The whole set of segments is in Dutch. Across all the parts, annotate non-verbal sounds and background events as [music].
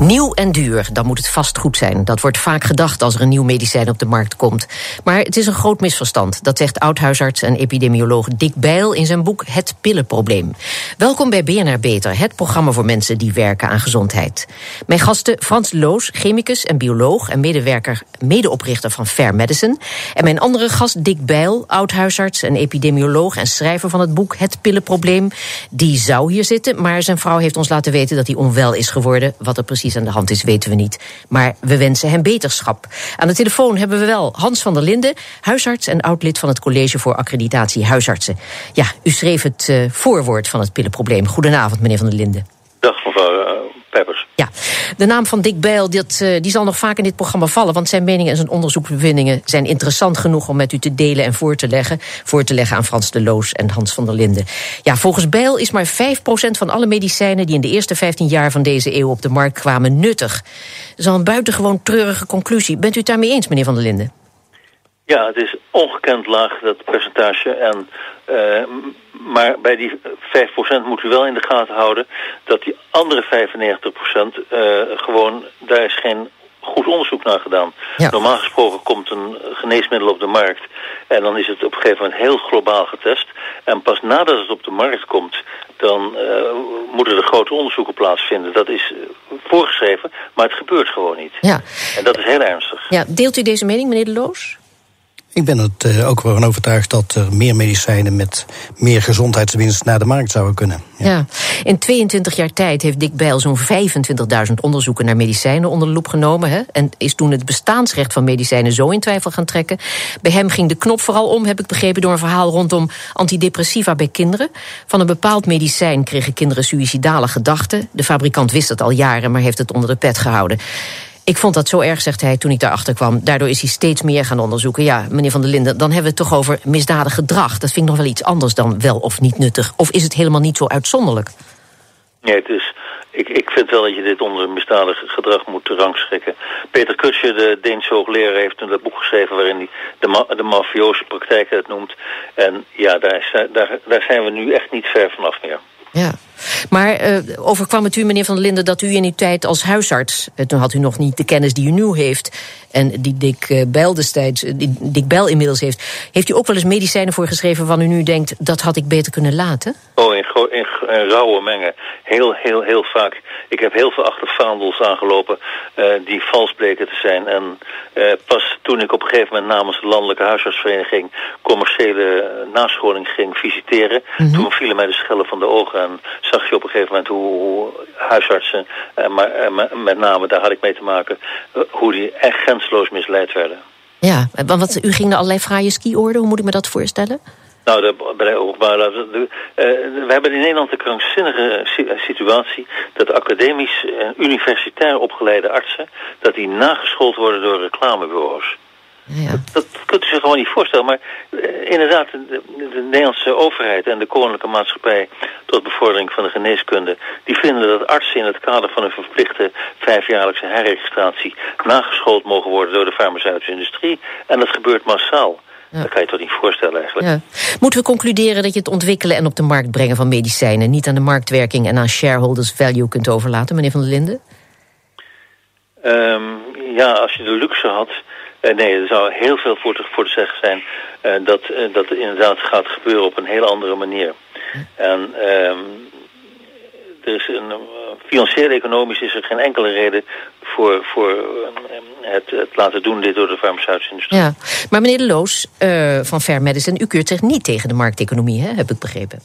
Nieuw en duur, dan moet het vast goed zijn. Dat wordt vaak gedacht als er een nieuw medicijn op de markt komt. Maar het is een groot misverstand. Dat zegt oud-huisarts en epidemioloog Dick Bijl in zijn boek Het Pillenprobleem. Welkom bij BNR Beter, het programma voor mensen die werken aan gezondheid. Mijn gasten Frans Loos, chemicus en bioloog en medewerker, medeoprichter van Fair Medicine. En mijn andere gast Dick Bijl, oud-huisarts en epidemioloog en schrijver van het boek Het Pillenprobleem. Die zou hier zitten, maar zijn vrouw heeft ons laten weten dat hij onwel is geworden. Wat er precies aan de hand is, weten we niet. Maar we wensen hem beterschap. Aan de telefoon hebben we wel Hans van der Linden, huisarts en oud-lid van het College voor Accreditatie Huisartsen. Ja, u schreef het uh, voorwoord van het pillenprobleem. Goedenavond, meneer van der Linden. Dag, mevrouw. Ja, de naam van Dick Bijl uh, die zal nog vaak in dit programma vallen... want zijn meningen en zijn onderzoeksbevindingen zijn interessant genoeg... om met u te delen en voor te leggen. Voor te leggen aan Frans de Loos en Hans van der Linden. Ja, volgens Bijl is maar 5% van alle medicijnen... die in de eerste 15 jaar van deze eeuw op de markt kwamen nuttig. Dat is al een buitengewoon treurige conclusie. Bent u het daarmee eens, meneer van der Linden? Ja, het is ongekend laag, dat percentage. En, uh, maar bij die 5% moet u wel in de gaten houden... dat die andere 95% uh, gewoon, daar is geen goed onderzoek naar gedaan. Ja. Normaal gesproken komt een geneesmiddel op de markt... en dan is het op een gegeven moment heel globaal getest. En pas nadat het op de markt komt... dan uh, moeten er grote onderzoeken plaatsvinden. Dat is voorgeschreven, maar het gebeurt gewoon niet. Ja. En dat is heel ernstig. Ja, deelt u deze mening, meneer De Loos? Ik ben het uh, ook wel van overtuigd dat er meer medicijnen met meer gezondheidswinst naar de markt zouden kunnen. Ja. In 22 jaar tijd heeft Dick Bijl zo'n 25.000 onderzoeken naar medicijnen onder de loep genomen. Hè, en is toen het bestaansrecht van medicijnen zo in twijfel gaan trekken. Bij hem ging de knop vooral om, heb ik begrepen, door een verhaal rondom antidepressiva bij kinderen. Van een bepaald medicijn kregen kinderen suïcidale gedachten. De fabrikant wist het al jaren, maar heeft het onder de pet gehouden. Ik vond dat zo erg, zegt hij, toen ik daarachter kwam. Daardoor is hij steeds meer gaan onderzoeken. Ja, meneer Van der Linden, dan hebben we het toch over misdadig gedrag. Dat vind ik nog wel iets anders dan wel of niet nuttig. Of is het helemaal niet zo uitzonderlijk? Nee, het is... Ik, ik vind wel dat je dit onder misdadig gedrag moet rangschikken. Peter Kutsje, de Deense hoogleraar, heeft een boek geschreven... waarin hij de, ma de mafioze praktijken het noemt. En ja, daar, daar, daar zijn we nu echt niet ver vanaf meer. Ja, maar uh, overkwam het u, meneer Van der Linden, dat u in uw tijd als huisarts... Uh, toen had u nog niet de kennis die u nu heeft... en die Dick uh, Bijl destijds, die Dick Bijl inmiddels heeft... heeft u ook wel eens medicijnen voorgeschreven waarvan u nu denkt... dat had ik beter kunnen laten? Oh, in, in, in rauwe mengen. Heel, heel, heel vaak. Ik heb heel veel achter vaandels aangelopen die vals bleken te zijn. En pas toen ik op een gegeven moment namens de Landelijke Huisartsvereniging... commerciële nascholing ging visiteren... Mm -hmm. toen vielen mij de schellen van de ogen... En zag je op een gegeven moment hoe, huisartsen, eh, maar eh, met name daar had ik mee te maken, uh, hoe die echt grensloos misleid werden. Ja, want u ging naar allerlei fraaie skioorden, hoe moet ik me dat voorstellen? Nou, de, we hebben in Nederland de krankzinnige situatie dat academisch en universitair opgeleide artsen, dat die nageschoold worden door reclamebureaus. Ja. Dat, dat, kunt u zich gewoon niet voorstellen. Maar uh, inderdaad, de, de, Nederlandse overheid en de koninklijke maatschappij... tot bevordering van de geneeskunde... die vinden dat artsen in het kader van een verplichte vijfjaarlijkse herregistratie... nageschoold mogen worden door de farmaceutische industrie. En dat gebeurt massaal. Ja. Dat kan je toch niet voorstellen eigenlijk. Ja. Moeten we concluderen dat je het ontwikkelen en op de markt brengen van medicijnen... niet aan de marktwerking en aan shareholders value kunt overlaten, meneer Van der Linden? Um, ja, als je de luxe had... Uh, nee, er zou heel veel voor te, voor te zeggen zijn uh, dat, uh, dat het inderdaad gaat gebeuren op een hele andere manier. En er is een, financieel-economisch is er geen enkele reden voor, voor het, het, laten doen dit door de farmaceutische industrie. Ja, maar meneer De Loos van Fair Medicine, u keurt zich niet tegen de markteconomie, hè, heb ik begrepen.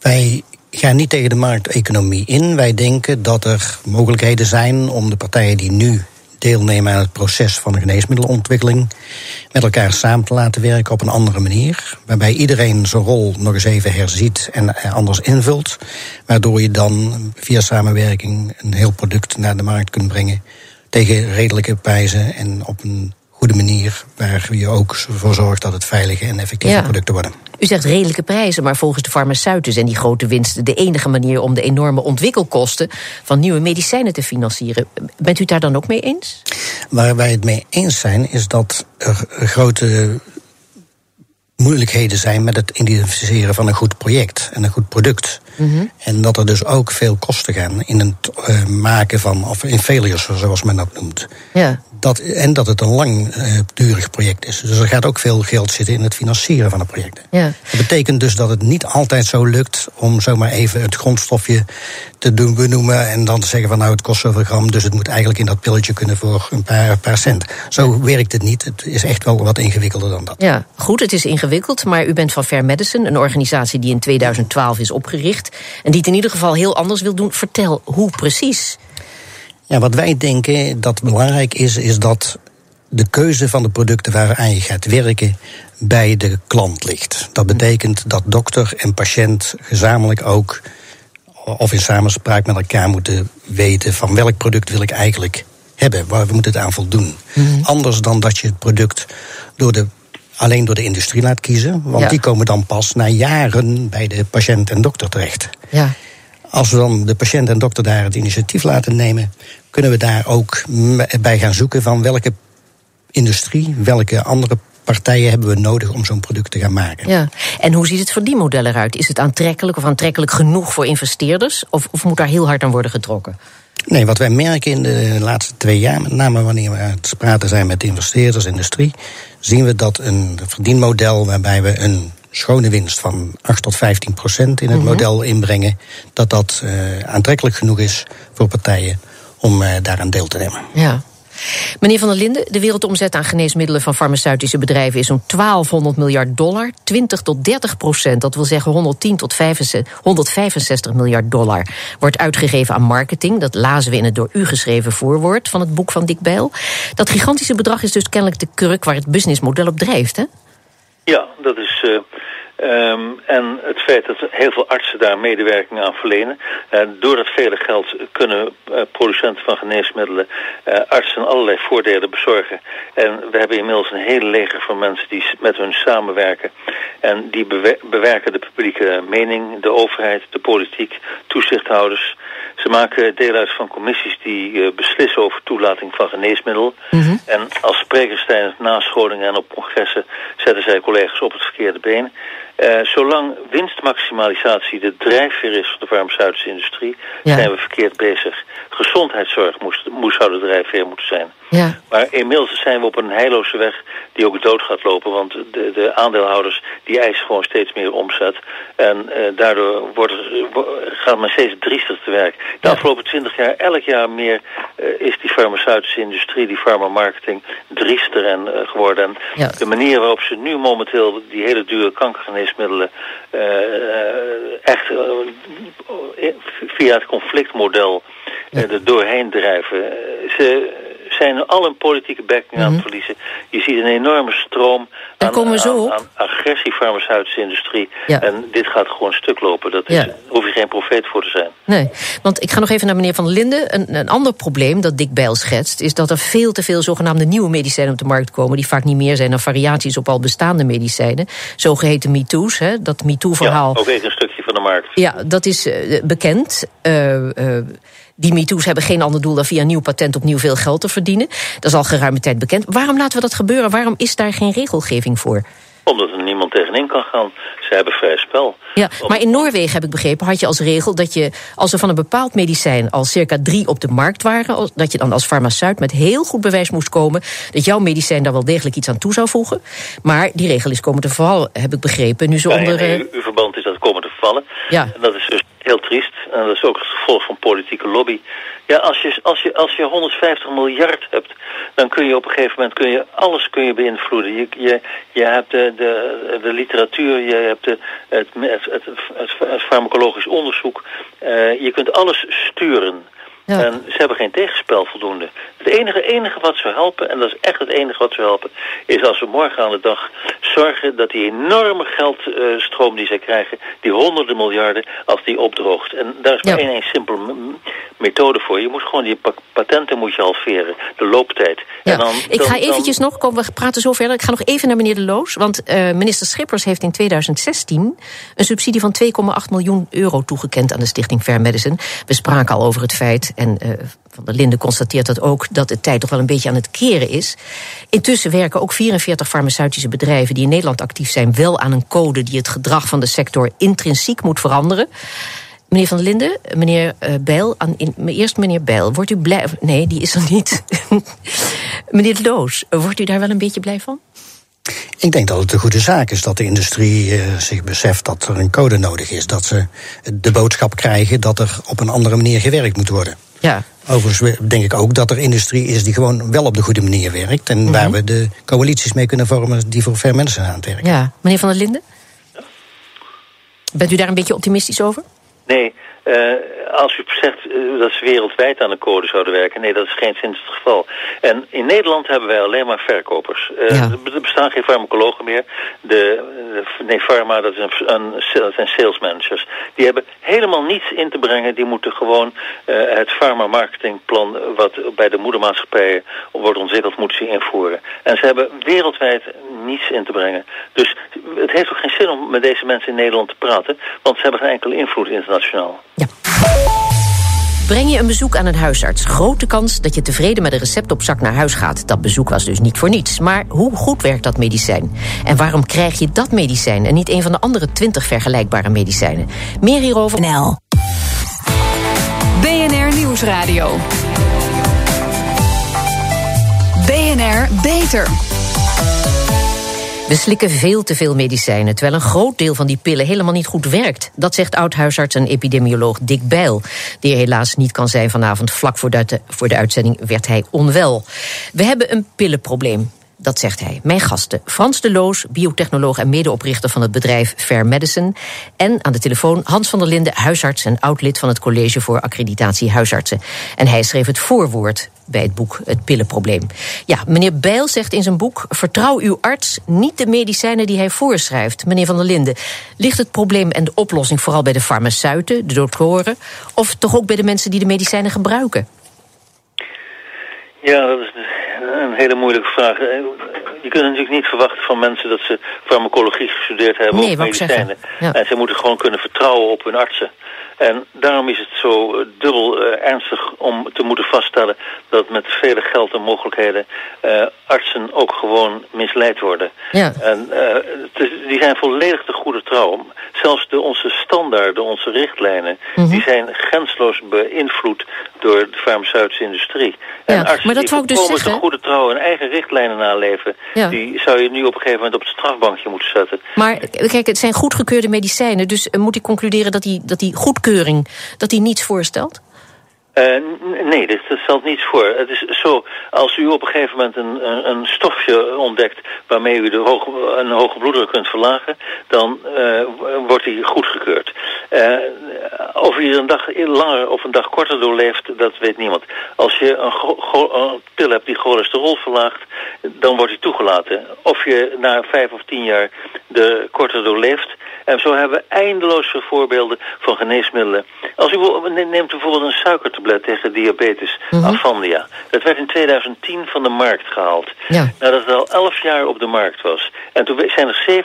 Wij gaan niet tegen de markteconomie in. Wij denken dat er mogelijkheden zijn om de partijen die nu deelnemen aan het proces van de geneesmiddelontwikkeling met elkaar samen te laten werken op een andere manier. Waarbij iedereen zijn rol nog eens even herziet en anders invult. Waardoor je dan via samenwerking een heel product naar de markt kunt brengen. Tegen redelijke prijzen en op een goede manier. Waar je ook voor zorgt dat het veilige en effectieve ja. producten worden. U zegt redelijke prijzen, maar volgens de farmaceuten zijn die grote winsten de enige manier om de enorme ontwikkelkosten van nieuwe medicijnen te financieren. Bent u het daar dan ook mee eens? Waar wij het mee eens zijn, is dat er grote moeilijkheden zijn met het identificeren van een goed project en een goed product. Mhm. En dat er dus ook veel kosten gaan in het uh, maken van, of in failures, zoals men dat noemt. Ja. Dat, en dat het een langdurig uh, project is. Dus er gaat ook veel geld zitten in het financieren van de projecten. Ja. Dat betekent dus dat het niet altijd zo lukt om zomaar even het grondstofje te doen benoemen en dan te zeggen van nou het kost zoveel gram, dus het moet eigenlijk in dat pilletje kunnen voor een paar, paar cent. Zo werkt het niet. Het is echt wel wat ingewikkelder dan dat. Ja, goed, het is ingewikkeld, maar u bent van Fair Medicine, een organisatie die in 2012 is opgericht en die het in ieder geval heel anders wil doen. Vertel hoe precies. Ja, wat wij denken dat belangrijk is, is dat de keuze van de producten waaraan je gaat werken bij de klant ligt. Dat betekent dat dokter en patiënt gezamenlijk ook of in samenspraak met elkaar moeten weten van welk product wil ik eigenlijk hebben, waar we moeten het aan voldoen. Mhm. Anders dan dat je het product door de, alleen door de industrie laat kiezen, want die komen dan pas na jaren bij de patiënt en dokter terecht. Ja. Als we dan de patiënt en dokter daar het initiatief laten nemen, kunnen we daar ook bij gaan zoeken van welke industrie, welke andere partijen hebben we nodig om zo'n product te gaan maken. Ja. En hoe ziet het voor die modellen eruit? Is het aantrekkelijk of aantrekkelijk genoeg voor investeerders? Of, of moet daar heel hard aan worden getrokken? Nee, wat wij merken in de laatste twee jaar, met name wanneer we aan het praten zijn met investeerders, industrie, zien we dat een verdienmodel waarbij we een schone winst van 8 tot 15 procent in het mhm. model inbrengen, dat dat uh, aantrekkelijk genoeg is voor partijen om uh, daaraan deel te nemen. Ja. Meneer Van der Linden, de wereldomzet aan geneesmiddelen van farmaceutische bedrijven is zo'n 1200 miljard dollar, 20 tot 30 procent, dat wil zeggen 110 tot 165 miljard dollar, wordt uitgegeven aan marketing. Dat lazen we in het door u geschreven voorwoord van het boek van Dick Bijl. Dat gigantische bedrag is dus kennelijk de kurk waar het businessmodel op drijft, hè? Ja, dat is. Um, en het feit dat heel veel artsen daar medewerking aan verlenen. Uh, door dat vele geld kunnen uh, producenten van geneesmiddelen uh, artsen allerlei voordelen bezorgen. En we hebben inmiddels een hele leger van mensen die met hun samenwerken. En die bewerken de publieke mening, de overheid, de politiek, toezichthouders. Ze maken deel uit van commissies die beslissen over toelating van geneesmiddelen. Mm -hmm. En als sprekers tijdens nascholingen en op congressen zetten zij collega's op het verkeerde been. Uh, zolang winstmaximalisatie de drijfveer is van de farmaceutische industrie, zijn we verkeerd bezig. Gezondheidszorg moest, moest zou de drijfveer moeten zijn. Ja. Maar inmiddels zijn we op een heilloze weg die ook dood gaat lopen. Want de, de aandeelhouders die eisen gewoon steeds meer omzet. En uh, daardoor wordt gaat men steeds driester te werk. De afgelopen twintig jaar, elk jaar meer, uh, is die farmaceutische industrie, die farmamarketing, driester en, geworden. En ja. de manier waarop ze nu momenteel die hele dure kankergeneesmiddelen echt via het conflictmodel er doorheen drijven. ze zijn al een politieke backing aan het mhm. verliezen. Je ziet een enorme stroom aan, zo aan, aan agressie farmaceutische industrie. En dit gaat gewoon stuk lopen. Ja. hoef je geen profeet voor te zijn. Nee, want ik ga nog even naar meneer Van der Linden. Een, een ander probleem dat Dick Bijl schetst... is dat er veel te veel zogenaamde nieuwe medicijnen op de markt komen... die vaak niet meer zijn dan variaties op al bestaande medicijnen. Zogeheten MeToo's, hè, dat MeToo-verhaal... Ja, ook even een stukje van de markt. Ja, dat is uh, bekend. Uh, uh, die MeToo's hebben geen ander doel dan via een nieuw patent opnieuw veel geld te verdienen. Dat is al geruime tijd bekend. Waarom laten we dat gebeuren? Waarom is daar geen regelgeving voor? Omdat er niemand tegenin kan gaan. Ze hebben vrij spel. Ja, maar in Noorwegen, heb ik begrepen, had je als regel dat je, als er van een bepaald medicijn al circa drie op de markt waren, dat je dan als farmaceut met heel goed bewijs moest komen dat jouw medicijn daar wel degelijk iets aan toe zou voegen. Maar die regel is komen te vervallen, heb ik begrepen. Nu zo onder. Nee, uw verband is dat komen te vervallen. Ja. En dat is dus heel triest. En dat is ook het gevolg van politieke lobby. Ja, als je, als je, als je 150 miljard hebt, dan kun je op een gegeven moment kun je alles kun je beïnvloeden. Je, je, je hebt de, de, de literatuur, je hebt de, het, het, het, het, farmacologisch onderzoek. Uh, je kunt alles sturen. Ja. En ze hebben geen tegenspel voldoende. Het enige, enige wat zou helpen, en dat is echt het enige wat zou helpen... is als we morgen aan de dag zorgen dat die enorme geldstroom die zij krijgen... die honderden miljarden, als die opdroogt. En daar is maar één, één simpele methode voor. Je moet gewoon die patenten moet je halveren, de looptijd. Ja. En dan, ik ga eventjes nog, kom, we praten zo verder. Ik ga nog even naar meneer De Loos. Want uh, minister Schippers heeft in 2016 een subsidie van 2,8 miljoen euro toegekend aan de stichting Fair Medicine. We spraken al over het feit en uh, Van der Linden constateert dat ook, dat de tijd toch wel een beetje aan het keren is. Intussen werken ook 44 farmaceutische bedrijven die in Nederland actief zijn, wel aan een code die het gedrag van de sector intrinsiek moet veranderen. Meneer Van der Linden, meneer uh, Bijl, aan, eerst meneer Bijl, wordt u blij. Nee, die is er niet. [laughs] meneer Loos, wordt u daar wel een beetje blij van? Ik denk dat het een goede zaak is dat de industrie uh, zich beseft dat er een code nodig is. Dat ze de boodschap krijgen dat er op een andere manier gewerkt moet worden. Ja. Overigens denk ik ook dat er industrie is die gewoon wel op de goede manier werkt. En mm -hmm. waar we de coalities mee kunnen vormen die voor ver mensen aan het werken. Ja, meneer Van der Linden? Bent u daar een beetje optimistisch over? Nee, uh, als u zegt uh, dat ze wereldwijd aan de code zouden werken, nee, dat is geen sinds het geval. En in Nederland hebben wij alleen maar verkopers. Uh, ja. Er bestaan geen farmacologen meer. De, nee, pharma, dat, is een, een, dat zijn sales managers. Die hebben helemaal niets in te brengen. Die moeten gewoon het pharma-marketingplan, wat bij de moedermaatschappijen wordt ontwikkeld, moeten ze invoeren. En ze hebben wereldwijd niets in te brengen. Dus het heeft ook geen zin om met deze mensen in Nederland te praten, want ze hebben geen enkele invloed internationaal. Ja. Breng je een bezoek aan een huisarts, grote kans dat je tevreden met een recept op zak naar huis gaat. Dat bezoek was dus niet voor niets. Maar hoe goed werkt dat medicijn? En waarom krijg je dat medicijn en niet een van de andere twintig vergelijkbare medicijnen? Meer hierover. NL. BNR Nieuwsradio. BNR Beter. We slikken veel te veel medicijnen, terwijl een groot deel van die pillen helemaal niet goed werkt. Dat zegt oud-huisarts en epidemioloog Dick Bijl, die er helaas niet kan zijn vanavond. Vlak voor de, voor de uitzending werd hij onwel. We hebben een pillenprobleem. Dat zegt hij. Mijn gasten, Frans de Loos, biotechnoloog en medeoprichter van het bedrijf Fair Medicine. En aan de telefoon Hans van der Linden, huisarts en oud-lid van het College voor Accreditatie Huisartsen. En hij schreef het voorwoord bij het boek Het Pillenprobleem. Ja, meneer Bijl zegt in zijn boek: Vertrouw uw arts niet de medicijnen die hij voorschrijft. Meneer van der Linden, ligt het probleem en de oplossing vooral bij de farmaceuten, de doktoren, of toch ook bij de mensen die de medicijnen gebruiken? Ja, dat is een hele moeilijke vraag. Je kunt natuurlijk niet verwachten van mensen dat ze farmacologie gestudeerd hebben nee, of medicijnen. Ja. En ze moeten gewoon kunnen vertrouwen op hun artsen. En daarom is het zo dubbel uh, ernstig om te moeten vaststellen dat met vele geld en mogelijkheden uh, artsen ook gewoon misleid worden. Ja. En uh, is, die zijn volledig de goede trouw. Zelfs de, onze standaarden, onze richtlijnen, mm -hmm. die zijn grensloos beïnvloed door de farmaceutische industrie. Ja, en artsen maar dat die ik dus de goede trouw hun eigen richtlijnen naleven, ja. die zou je nu op een gegeven moment op het strafbankje moeten zetten. Maar kijk, het zijn goedgekeurde medicijnen, dus moet ik concluderen dat die, dat die goedkeuring dat die niets voorstelt? Uh, nee, dat, dat stelt niets voor. Het is zo, als u op een gegeven moment een, een, stofje ontdekt waarmee u de hoge, een hoge bloeddruk kunt verlagen, dan uh, wordt die goedgekeurd. Uh, of u een dag langer of een dag korter doorleeft, dat weet niemand. Als je een, een pil hebt die cholesterol verlaagt, dan wordt die toegelaten. Of je na vijf of tien jaar de korter doorleeft, en zo hebben we eindeloos voorbeelden van geneesmiddelen. Als u neemt bijvoorbeeld een suikertablet tegen diabetes, mm -hmm. Avandia. Dat werd in 2010 van de markt gehaald. Ja. Nadat het al 11 jaar op de markt was. En toen zijn er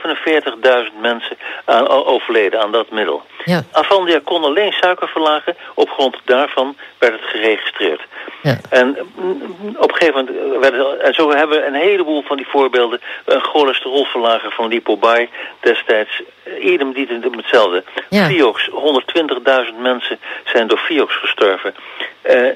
47.000 mensen aan, overleden aan dat middel. Ja. Avandia kon alleen suiker verlagen. Op grond daarvan werd het geregistreerd. Ja. En op een gegeven moment werden, en zo hebben we een heleboel van die voorbeelden. Een cholesterolverlager van Lipobuy destijds, idem dit hetzelfde. Ja. Fiox, 120.000 mensen zijn door Fiox gestorven. Uh,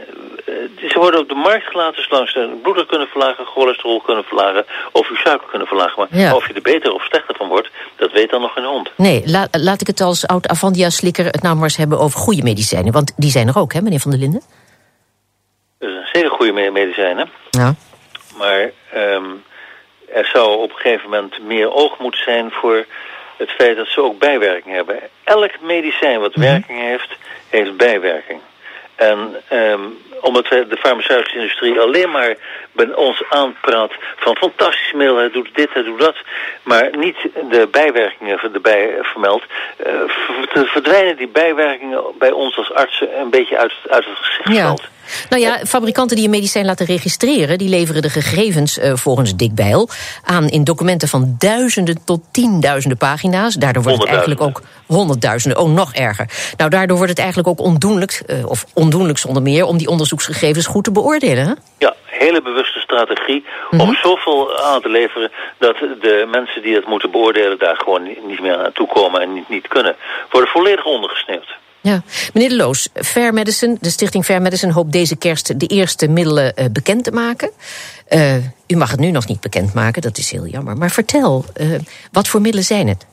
ze worden op de markt gelaten zolang ze bloeddruk kunnen verlagen, cholesterol kunnen verlagen of uw suiker kunnen verlagen. Maar ja. of je er beter of slechter van wordt, dat weet dan nog geen hond. Nee, la, laat ik het als oud Avandia-slikker het nou maar eens hebben over goede medicijnen. Want die zijn er ook, hè, meneer Van der Linden? Dat is een zeer goede medicijnen. Ja. Maar um, er zou op een gegeven moment meer oog moeten zijn voor het feit dat ze ook bijwerking hebben. Elk medicijn wat Mhm. werking heeft, heeft bijwerking. En um, omdat de farmaceutische industrie alleen maar bij ons aanpraat van fantastisch middel, het doet dit, het doet dat, maar niet de bijwerkingen erbij vermeldt, uh, verdwijnen die bijwerkingen bij ons als artsen een beetje uit, uit het gezichtsveld. Ja. Nou ja, fabrikanten die een medicijn laten registreren, die leveren de gegevens uh, volgens Dick Bijl aan in documenten van duizenden tot tienduizenden pagina's. Daardoor wordt het eigenlijk ook honderdduizenden, oh nog erger. Nou, daardoor wordt het eigenlijk ook ondoenlijk uh, of on ondoenlijk zonder meer om die onderzoeksgegevens goed te beoordelen. Hè? Ja, hele bewuste strategie om Mhm. zoveel aan te leveren dat de mensen die het moeten beoordelen daar gewoon niet meer naartoe komen en niet, niet kunnen. Worden volledig ondergesneeuwd. Ja. Meneer De Loos, Fair Medicine, de stichting Fair Medicine hoopt deze kerst de eerste middelen eh, bekend te maken. Eh, u mag het nu nog niet bekendmaken, dat is heel jammer. Maar vertel, eh, wat voor middelen zijn het?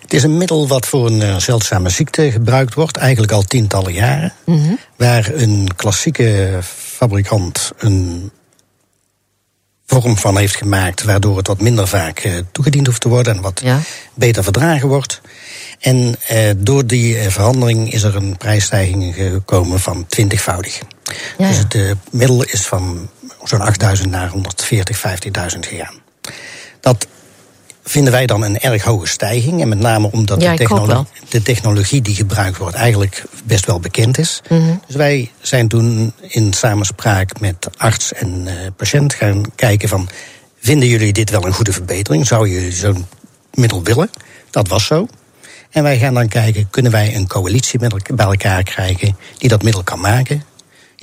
Het is een middel wat voor een eh, zeldzame ziekte gebruikt wordt, eigenlijk al tientallen jaren. Waar een klassieke fabrikant een vorm van heeft gemaakt, waardoor het wat minder vaak eh, toegediend hoeft te worden en wat Ja. beter verdragen wordt. En eh, door die verandering is er een prijsstijging gekomen van twintigvoudig. Ja, Dus het eh, middel is van zo'n 8000 naar 140, 15.000 gegaan. Dat vinden wij dan een erg hoge stijging. En met name omdat Ja, de, technolo- de technologie die gebruikt wordt eigenlijk best wel bekend is. Mhm. Dus wij zijn toen in samenspraak met arts en eh, patiënt gaan kijken van... vinden jullie dit wel een goede verbetering? Zou je zo'n middel willen? Dat was zo. En wij gaan dan kijken, kunnen wij een coalitie met bij elkaar krijgen... die dat middel kan maken?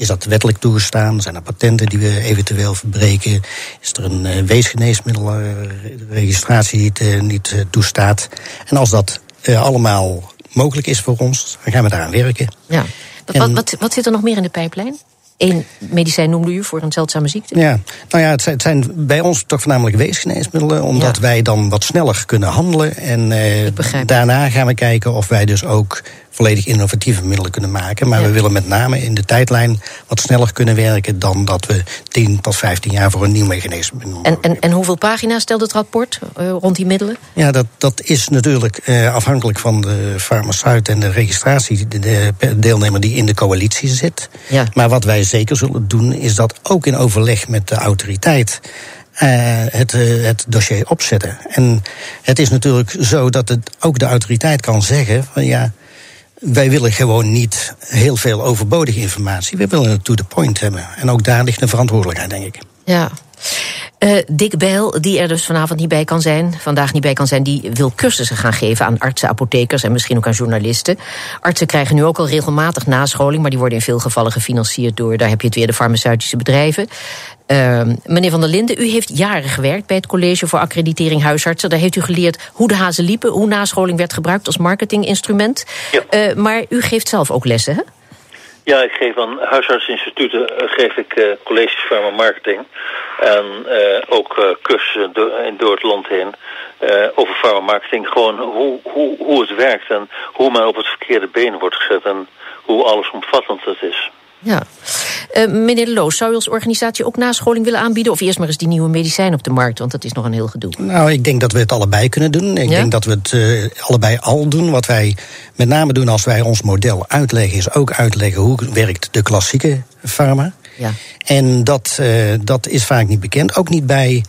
Is dat wettelijk toegestaan? Zijn er patenten die we eventueel verbreken? Is er een uh, weesgeneesmiddelregistratie die het uh, niet toestaat? En als dat allemaal mogelijk is voor ons, dan gaan we daaraan werken. Ja. Wat, En- wat, wat zit er nog meer in de pijplijn? Eén medicijn noemde u voor een zeldzame ziekte. Ja, nou ja, het zijn, het zijn bij ons toch voornamelijk weesgeneesmiddelen, omdat Ja. wij dan wat sneller kunnen handelen. En eh, daarna gaan we kijken of wij dus ook volledig innovatieve middelen kunnen maken. Maar Ja. we willen met name in de tijdlijn wat sneller kunnen werken dan dat we 10 tot 15 jaar voor een nieuw geneesmiddel En, en, en hoeveel pagina's stelt het rapport eh, rond die middelen? Ja, dat, dat is natuurlijk eh, afhankelijk van de farmaceut en de registratie, de, de deelnemer die in de coalitie zit. Ja. Maar wat wij zeker zullen doen, is dat ook in overleg met de autoriteit. eh, het, het dossier opzetten. En het is natuurlijk zo dat het ook de autoriteit kan zeggen: van ja, wij willen gewoon niet heel veel overbodige informatie. We willen het to the point hebben. En ook daar ligt een verantwoordelijkheid, denk ik. Ja. Eh, Dick Bijl, die er dus vanavond niet bij kan zijn, vandaag niet bij kan zijn, die wil cursussen gaan geven aan artsen, apothekers en misschien ook aan journalisten. Artsen krijgen nu ook al regelmatig nascholing, maar die worden in veel gevallen gefinancierd door, daar heb je het weer, de farmaceutische bedrijven. Uh, meneer Van der Linden, u heeft jaren gewerkt bij het College voor Accreditering Huisartsen. Daar heeft u geleerd hoe de hazen liepen, hoe nascholing werd gebruikt als marketinginstrument. Ja. Uh, maar u geeft zelf ook lessen, hè? Ja, ik geef aan huisartsinstituten uh, geef ik uh, colleges farma marketing. En uh, ook uh, cursussen door, door het land heen over farma marketing. Gewoon hoe, hoe, hoe het werkt en hoe men op het verkeerde been wordt gezet en hoe allesomvattend het is. Ja. Uh, meneer De Loos, zou u als organisatie ook nascholing willen aanbieden? Of eerst maar eens die nieuwe medicijn op de markt? Want dat is nog een heel gedoe. Nou, ik denk dat we het allebei kunnen doen. Ik Ja? denk dat we het uh, allebei al doen. Wat wij met name doen als wij ons model uitleggen, is ook uitleggen hoe werkt de klassieke pharma. Ja. En dat, uh, dat is vaak niet bekend. Ook niet bij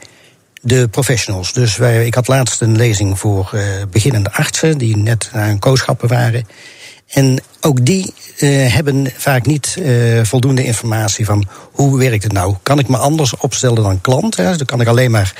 de professionals. Dus wij, ik had laatst een lezing voor beginnende artsen die net naar hun kooschappen waren. En ook die uh, hebben vaak niet uh, voldoende informatie van hoe werkt het nou. Kan ik me anders opstellen dan klant? Hè? Dan kan ik alleen maar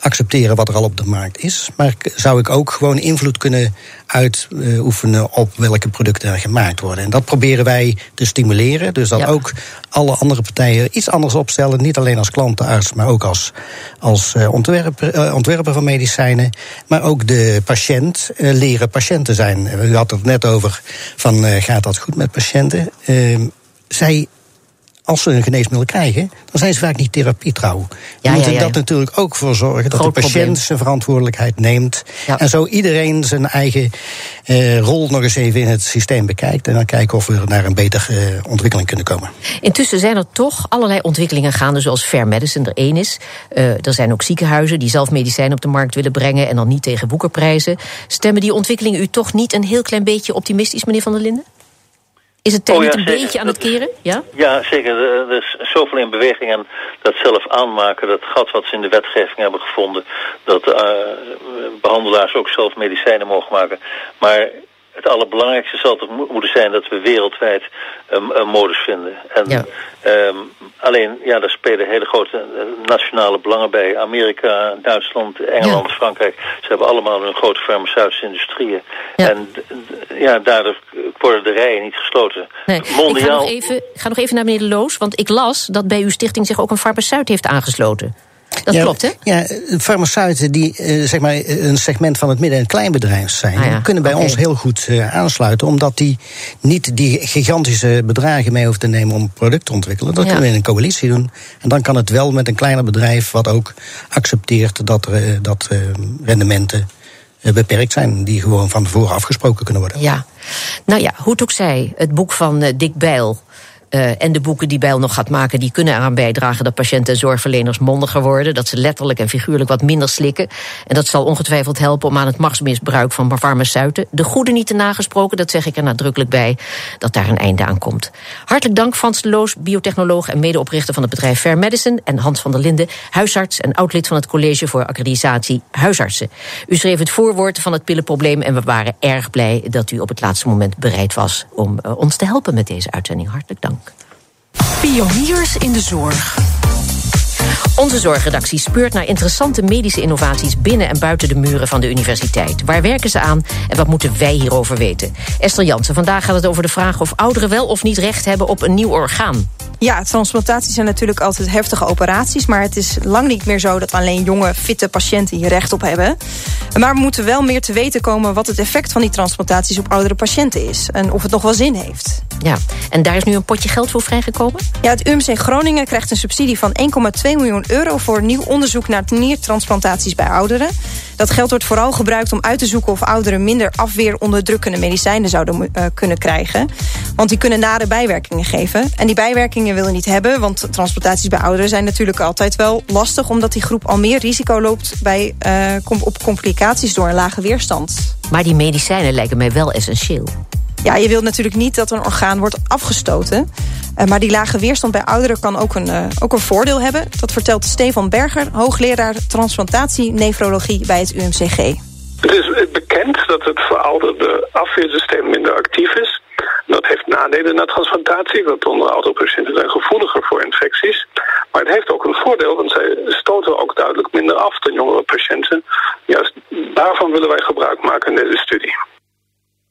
accepteren wat er al op de markt is. Maar zou ik ook gewoon invloed kunnen uitoefenen op welke producten er gemaakt worden? En dat proberen wij te stimuleren. Dus dat Ja. ook alle andere partijen iets anders opstellen. Niet alleen als klantenarts, maar ook als, als uh, ontwerper, ontwerper van medicijnen. Maar ook de patiënt leren patiënt te zijn. U had het net over van gaat dat goed met patiënten? Uh, zij als ze een geneesmiddel krijgen, dan zijn ze vaak niet therapietrouw. We Ja, moeten ja, ja. dat natuurlijk ook voor zorgen dat Groot de patiënt probleem. zijn verantwoordelijkheid neemt. En zo iedereen zijn eigen uh, rol nog eens even in het systeem bekijkt. En dan kijken of we naar een betere uh, ontwikkeling kunnen komen. Intussen zijn er toch allerlei ontwikkelingen gaande, zoals Fair Medicine er één is. Uh, er zijn ook ziekenhuizen die zelf medicijnen op de markt willen brengen en dan niet tegen boekerprijzen. Stemmen die ontwikkelingen u toch niet een heel klein beetje optimistisch, meneer Van der Linden? Is het Oh niet ja, een zeker. beetje aan Dat het keren? Ja? Ja, zeker. Er er is zoveel in beweging en dat zelf aanmaken, dat gat wat ze in de wetgeving hebben gevonden, dat uh, behandelaars ook zelf medicijnen mogen maken. Maar het allerbelangrijkste zal toch moeten zijn dat we wereldwijd een, een modus vinden. En Ja. ehm, alleen, ja, daar spelen hele grote eh, nationale belangen bij. Amerika, Duitsland, Engeland, Frankrijk. Ze hebben allemaal hun grote farmaceutische industrieën. Ja. En ja, daardoor worden de rijen niet gesloten. Nee. Ik, ga Mondiaal. nog even, ik ga nog even naar meneer Loos, want ik las dat bij uw stichting zich ook een farmaceut heeft aangesloten. Dat ja, klopt, hè? Ja, farmaceuten die eh, zeg maar een segment van het midden- en kleinbedrijf zijn, Ah ja, kunnen bij ons heel goed eh, aansluiten, omdat die niet die gigantische bedragen mee hoeven te nemen om product te ontwikkelen. Dat Ja. kunnen we in een coalitie doen. En dan kan het wel met een kleiner bedrijf, wat ook accepteert dat, er, eh, dat eh, rendementen eh, beperkt zijn, die gewoon van tevoren afgesproken kunnen worden. Ja. Nou ja, hoe het ook zij, het boek van eh, Dick Bijl. Eh, en de boeken die Bijl nog gaat maken, die kunnen eraan bijdragen dat patiënten en zorgverleners mondiger worden. Dat ze letterlijk en figuurlijk wat minder slikken. En dat zal ongetwijfeld helpen om aan het machtsmisbruik van farmaceuten. De goede niet te nagesproken, dat zeg ik er nadrukkelijk bij, dat daar een einde aan komt. Hartelijk dank Frans de Loos, biotechnoloog en medeoprichter van het bedrijf Fair Medicine. En Hans van der Linden, huisarts en oud-lid van het College voor Accreditatie Huisartsen. U schreef het voorwoord van het pillenprobleem en we waren erg blij dat u op het laatste moment bereid was om eh, ons te helpen met deze uitzending. Hartelijk dank. Pioniers in de zorg. Onze zorgredactie speurt naar interessante medische innovaties binnen en buiten de muren van de universiteit. Waar werken ze aan en wat moeten wij hierover weten? Esther Jansen, vandaag gaat het over de vraag of ouderen wel of niet recht hebben op een nieuw orgaan. Ja, transplantaties zijn natuurlijk altijd heftige operaties. Maar het is lang niet meer zo dat alleen jonge, fitte patiënten hier recht op hebben. Maar we moeten wel meer te weten komen wat het effect van die transplantaties op oudere patiënten is. En of het nog wel zin heeft. Ja, en daar is nu een potje geld voor vrijgekomen? Ja, het UMC Groningen krijgt een subsidie van 1,2 miljoen euro voor nieuw onderzoek naar niertransplantaties bij ouderen. Dat geld wordt vooral gebruikt om uit te zoeken of ouderen minder afweeronderdrukkende medicijnen zouden uh, kunnen krijgen. Want die kunnen nare bijwerkingen geven. En die bijwerkingen willen niet hebben, want transplantaties bij ouderen zijn natuurlijk altijd wel lastig, omdat die groep al meer risico loopt bij, uh, op complicaties door een lage weerstand. Maar die medicijnen lijken mij wel essentieel. Ja, je wilt natuurlijk niet dat een orgaan wordt afgestoten. Uh, maar die lage weerstand bij ouderen kan ook een, uh, ook een voordeel hebben. Dat vertelt Stefan Berger, hoogleraar transplantatie-nefrologie bij het UMCG. Het is bekend dat het verouderde afweersysteem minder actief is. Dat heeft nadelen na transplantatie, want onder oudere patiënten zijn gevoeliger voor infecties. Maar het heeft ook een voordeel, want zij stoten ook duidelijk minder af dan jongere patiënten. Juist daarvan willen wij gebruik maken in deze studie.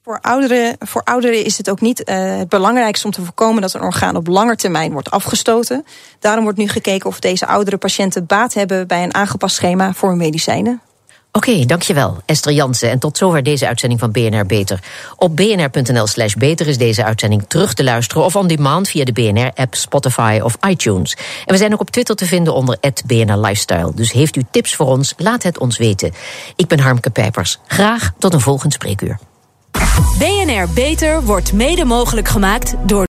Voor voor ouderen is het ook niet uh, het belangrijkste om te voorkomen dat een orgaan op lange termijn wordt afgestoten. Daarom wordt nu gekeken of deze oudere patiënten baat hebben bij een aangepast schema voor hun medicijnen. Oké, dankjewel Esther Jansen. En tot zover deze uitzending van BNR Beter. Op bnr.nl slash beter is deze uitzending terug te luisteren... of on demand via de BNR-app, Spotify of iTunes. En we zijn ook op Twitter te vinden onder BNR Lifestyle. Dus heeft u tips voor ons, laat het ons weten. Ik ben Harmke Pijpers. Graag tot een volgend spreekuur. BNR Beter wordt mede mogelijk gemaakt door